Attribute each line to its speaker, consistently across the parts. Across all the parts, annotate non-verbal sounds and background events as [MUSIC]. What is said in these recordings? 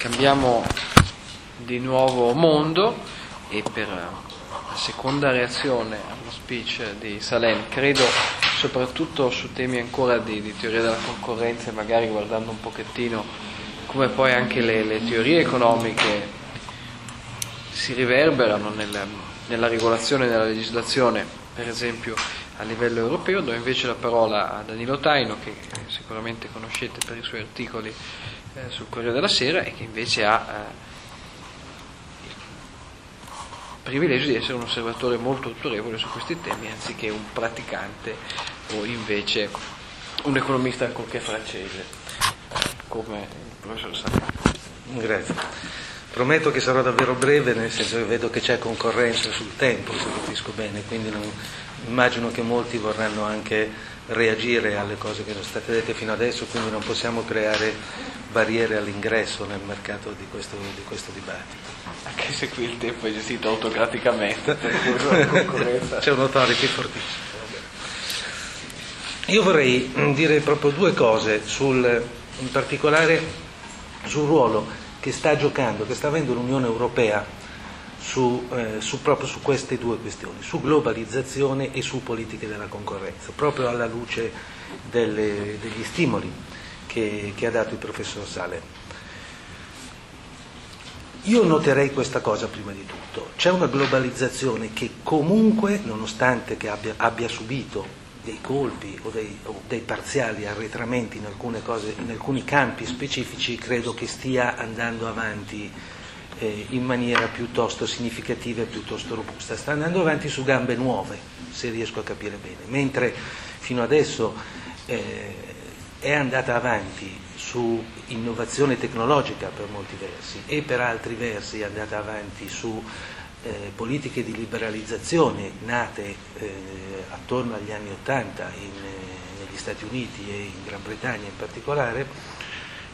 Speaker 1: cambiamo di nuovo mondo e per la seconda reazione allo speech di Salem, credo soprattutto su temi ancora di, di teoria della concorrenza e magari guardando un pochettino come poi anche le, le teorie economiche si riverberano nel, nella regolazione della legislazione, per esempio a livello europeo, do invece la parola a Danilo Taino, che sicuramente conoscete per i suoi articoli sul Corriere della Sera e che invece ha eh, il privilegio di essere un osservatore molto autorevole su questi temi, anziché un praticante o invece un economista ancorché francese, come il professor Sappi.
Speaker 2: Grazie. Prometto che sarò davvero breve, nel senso che vedo che c'è concorrenza sul tempo, se capisco bene, quindi non, immagino che molti vorranno anche reagire alle cose che sono state dette fino adesso, quindi non possiamo creare barriere all'ingresso nel mercato di questo, di questo dibattito.
Speaker 1: Anche se qui il tempo è gestito autocraticamente, [LAUGHS]
Speaker 2: c'è un'autority fortissima. Io vorrei dire proprio due cose, sul, in particolare sul ruolo che sta giocando, che sta avendo l'Unione Europea su, eh, su, proprio su queste due questioni, su globalizzazione e su politiche della concorrenza, proprio alla luce delle, degli stimoli che, che, ha dato il professor Salem. Io noterei questa cosa prima di tutto, c'è una globalizzazione che comunque, nonostante che abbia, abbia subito dei colpi o dei, o dei, parziali arretramenti in, cose, in, alcuni campi specifici, credo che stia andando avanti eh, in maniera piuttosto significativa e piuttosto robusta. Sta andando avanti su gambe nuove, se riesco a capire bene, mentre fino adesso eh, è andata avanti su innovazione tecnologica per molti versi e per altri versi è andata avanti su eh, politiche di liberalizzazione nate eh, attorno agli anni Ottanta eh, negli Stati Uniti e in Gran Bretagna in particolare,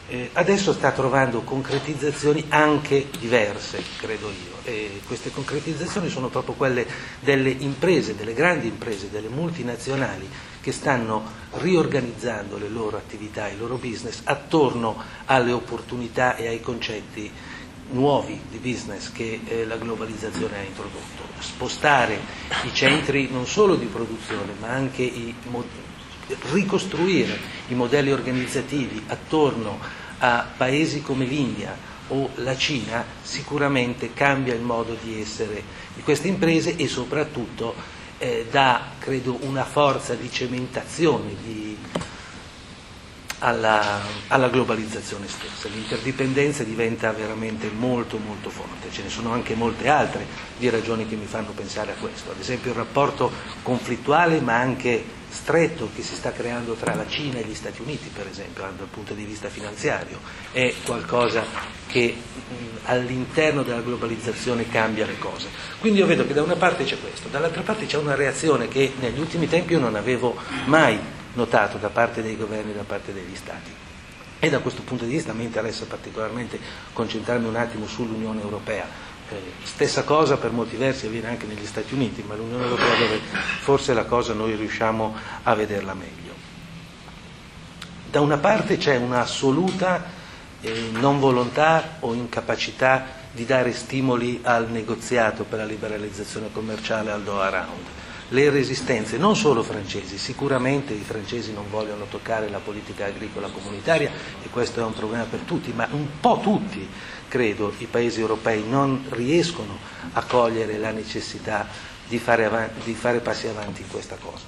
Speaker 2: eh, adesso sta trovando concretizzazioni anche diverse, credo io. E queste concretizzazioni sono proprio quelle delle imprese, delle grandi imprese, delle multinazionali che stanno riorganizzando le loro attività, i loro business attorno alle opportunità e ai concetti nuovi di business che eh, la globalizzazione ha introdotto, spostare i centri non solo di produzione ma anche i, ricostruire i modelli organizzativi attorno a paesi come l'India o la Cina sicuramente cambia il modo di essere di queste imprese e soprattutto eh, dà, credo, una forza di cementazione, di, alla, alla, globalizzazione stessa. L'interdipendenza diventa veramente molto molto forte, ce ne sono anche molte altre di ragioni che mi fanno pensare a questo, ad esempio il rapporto conflittuale ma anche stretto che si sta creando tra la Cina e gli Stati Uniti, per esempio, dal punto di vista finanziario, è qualcosa che all'interno della globalizzazione cambia le cose. Quindi io vedo che da una parte c'è questo, dall'altra parte c'è una reazione che negli ultimi tempi io non avevo mai notato da parte dei governi e da parte degli Stati. E da questo punto di vista mi interessa particolarmente concentrarmi un attimo sull'Unione Europea. Eh, stessa cosa per molti versi avviene anche negli Stati Uniti, ma l'Unione Europea dove forse la cosa noi riusciamo a vederla meglio. Da una parte c'è un'assoluta eh, non volontà o incapacità di dare stimoli al negoziato per la liberalizzazione commerciale al Doha Round le resistenze, non solo francesi, sicuramente i francesi non vogliono toccare la politica agricola comunitaria e questo è un problema per tutti, ma un po' tutti, credo, i paesi europei non riescono a cogliere la necessità di fare, avanti, di fare passi avanti in questa cosa.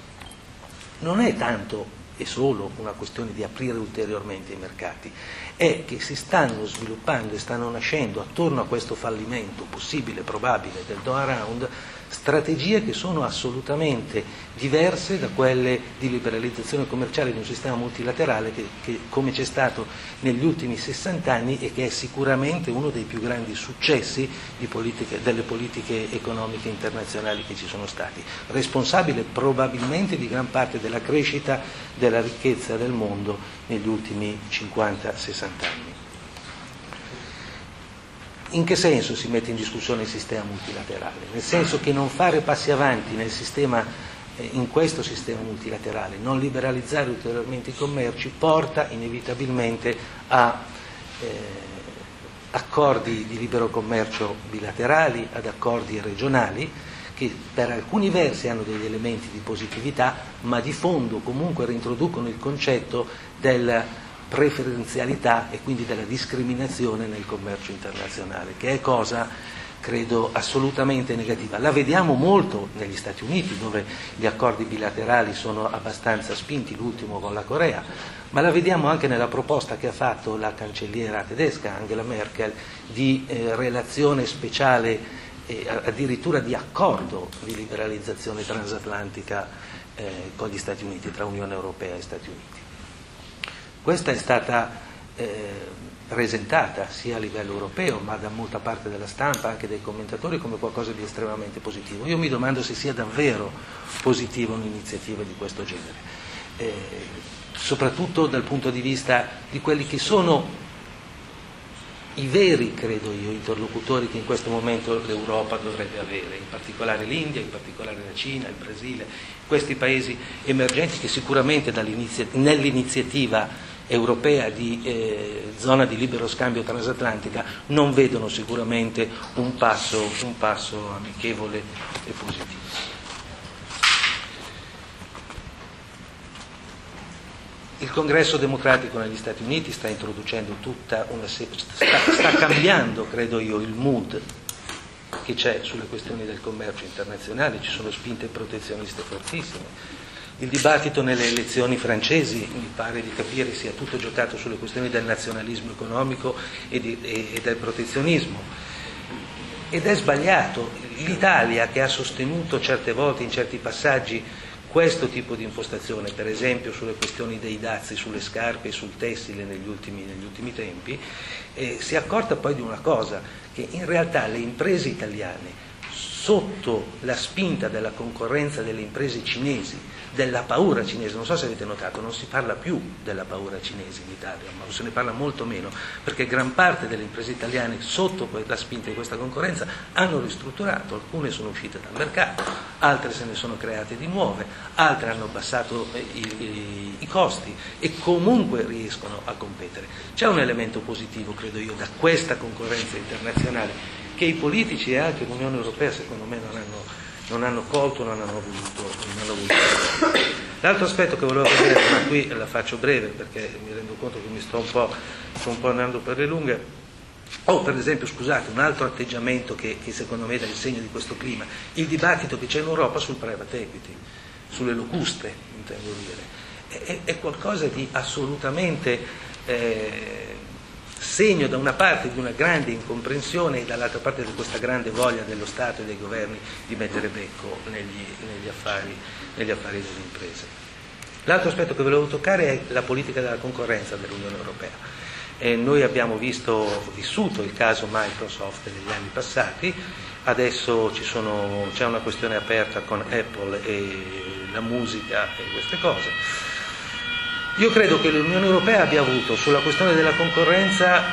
Speaker 2: Non è tanto e solo una questione di aprire ulteriormente i mercati, è che si stanno sviluppando e stanno nascendo attorno a questo fallimento possibile, probabile del Doha Round strategie che sono assolutamente diverse da quelle di liberalizzazione commerciale di un sistema multilaterale che, che, come c'è stato negli ultimi 60 anni e che è sicuramente uno dei più grandi successi politiche, delle politiche economiche internazionali che ci sono stati, responsabile probabilmente di gran parte della crescita della ricchezza del mondo negli ultimi 50-60 anni. In che senso si mette in discussione il sistema multilaterale? Nel senso che non fare passi avanti sistema, eh, in questo sistema multilaterale, non liberalizzare ulteriormente i commerci, porta inevitabilmente a eh, accordi di libero commercio bilaterali ad accordi regionali che per alcuni versi hanno degli elementi di positività, ma di fondo comunque reintroducono il concetto della preferenzialità e quindi della discriminazione nel commercio internazionale, che è cosa credo assolutamente negativa. La vediamo molto negli Stati Uniti, dove gli accordi bilaterali sono abbastanza spinti, l'ultimo con la Corea, ma la vediamo anche nella proposta che ha fatto la cancelliera tedesca Angela Merkel di eh, relazione speciale e addirittura di accordo di liberalizzazione transatlantica eh, con gli Stati Uniti, tra Unione Europea e Stati Uniti. Questa è stata eh, presentata sia a livello europeo ma da molta parte della stampa, anche dai commentatori, come qualcosa di estremamente positivo. Io mi domando se sia davvero positiva un'iniziativa di questo genere, eh, soprattutto dal punto di vista di quelli che sono i veri, credo io, interlocutori che in questo momento l'Europa dovrebbe avere, in particolare l'India, in particolare la Cina, il Brasile, questi paesi emergenti che sicuramente nell'iniziativa europea di eh, zona di libero scambio transatlantica non vedono sicuramente un passo, un passo amichevole e positivo. Il congresso democratico negli Stati Uniti sta introducendo tutta una sta, sta cambiando, credo io, il mood che c'è sulle questioni del commercio internazionale, ci sono spinte protezioniste fortissime. Il dibattito nelle elezioni francesi, mi pare di capire, sia tutto giocato sulle questioni del nazionalismo economico e, di, e, e del protezionismo. Ed è sbagliato. L'Italia, che ha sostenuto certe volte, in certi passaggi, questo tipo di impostazione, per esempio sulle questioni dei dazi, sulle scarpe e sul tessile negli ultimi, negli ultimi tempi, eh, si è accorta poi di una cosa, che in realtà le imprese italiane, sotto la spinta della concorrenza delle imprese cinesi, della paura cinese, non so se avete notato, non si parla più della paura cinese in Italia, ma se ne parla molto meno, perché gran parte delle imprese italiane sotto la spinta di questa concorrenza hanno ristrutturato, alcune sono uscite dal mercato, altre se ne sono create di nuove, altre hanno abbassato eh, i, i, i costi e comunque riescono a competere. C'è un elemento positivo, credo io, da questa concorrenza internazionale che i politici e anche l'Unione Europea secondo me non hanno non hanno colto, non hanno voluto. Non hanno voluto. L'altro aspetto che volevo vedere, ma qui la faccio breve perché mi rendo conto che mi sto un po', sto un po andando per le lunghe, o oh, per esempio, scusate, un altro atteggiamento che, che, secondo me dà il segno di questo clima, il dibattito che c'è in Europa sul private equity, sulle locuste, intendo dire, è, è qualcosa di assolutamente eh, segno da una parte di una grande incomprensione e dall'altra parte di questa grande voglia dello Stato e dei governi di mettere becco negli, negli, affari, negli affari delle imprese. L'altro aspetto che volevo toccare è la politica della concorrenza dell'Unione Europea. E noi abbiamo visto, vissuto il caso Microsoft negli anni passati, adesso sono, c'è una questione aperta con Apple e la musica e queste cose io credo che l'Unione Europea abbia avuto sulla questione della concorrenza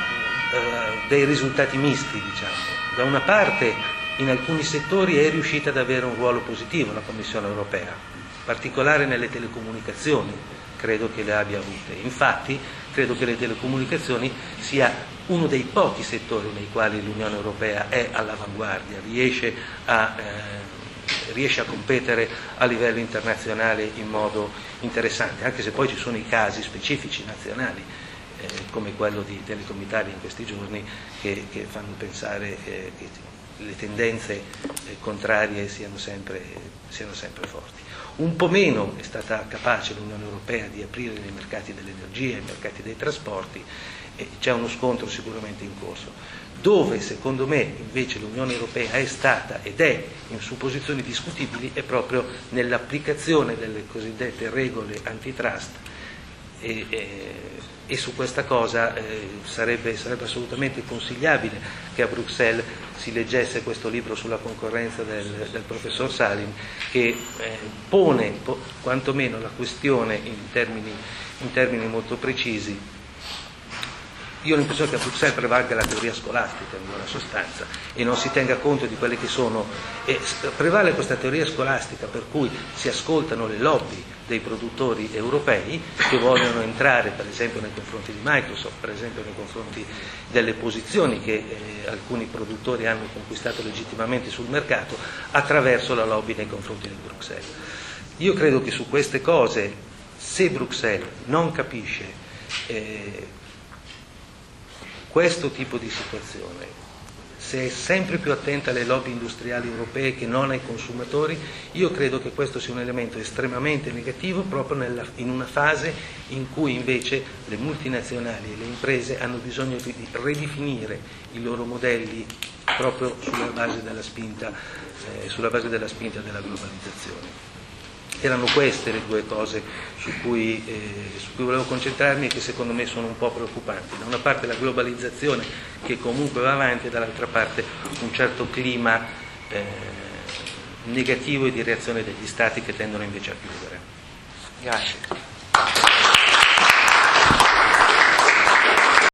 Speaker 2: eh, dei risultati misti, diciamo. Da una parte in alcuni settori è riuscita ad avere un ruolo positivo la Commissione Europea, in particolare nelle telecomunicazioni, credo che le abbia avute. Infatti credo che le telecomunicazioni sia uno dei pochi settori nei quali l'Unione Europea è all'avanguardia, riesce a eh, riesce a competere a livello internazionale in modo interessante, anche se poi ci sono i casi specifici nazionali, eh, come quello di Telecom Italia in questi giorni, che, che fanno pensare eh, che le tendenze eh, contrarie siano sempre, siano sempre forti. Un po' meno è stata capace l'Unione Europea di aprire i mercati dell'energia, i mercati dei trasporti, e c'è uno scontro sicuramente in corso. Dove secondo me invece l'Unione Europea è stata ed è in su posizioni discutibili è proprio nell'applicazione delle cosiddette regole antitrust. E, e, e su questa cosa eh, sarebbe, sarebbe, assolutamente consigliabile che a Bruxelles si leggesse questo libro sulla concorrenza del, del professor Salim che eh, pone po- quantomeno la questione in termini, in termini molto precisi io ho l'impressione che a Bruxelles prevalga la teoria scolastica in buona sostanza e non si tenga conto di quelle che sono. E prevale questa teoria scolastica per cui si ascoltano le lobby dei produttori europei che vogliono entrare per esempio nei confronti di Microsoft, per esempio nei confronti delle posizioni che eh, alcuni produttori hanno conquistato legittimamente sul mercato attraverso la lobby nei confronti di Bruxelles. Io credo che su queste cose, se Bruxelles non capisce eh, questo tipo di situazione, se è sempre più attenta alle lobby industriali europee che non ai consumatori, io credo che questo sia un elemento estremamente negativo proprio nella, in una fase in cui invece le multinazionali e le imprese hanno bisogno di ridefinire i loro modelli proprio sulla base della spinta, eh, sulla base della, spinta della globalizzazione. Erano queste le due cose su cui, eh, su cui, volevo concentrarmi e che secondo me sono un po' preoccupanti. Da una parte la globalizzazione che comunque va avanti e dall'altra parte un certo clima eh, negativo e di reazione degli Stati che tendono invece a chiudere.
Speaker 1: Grazie.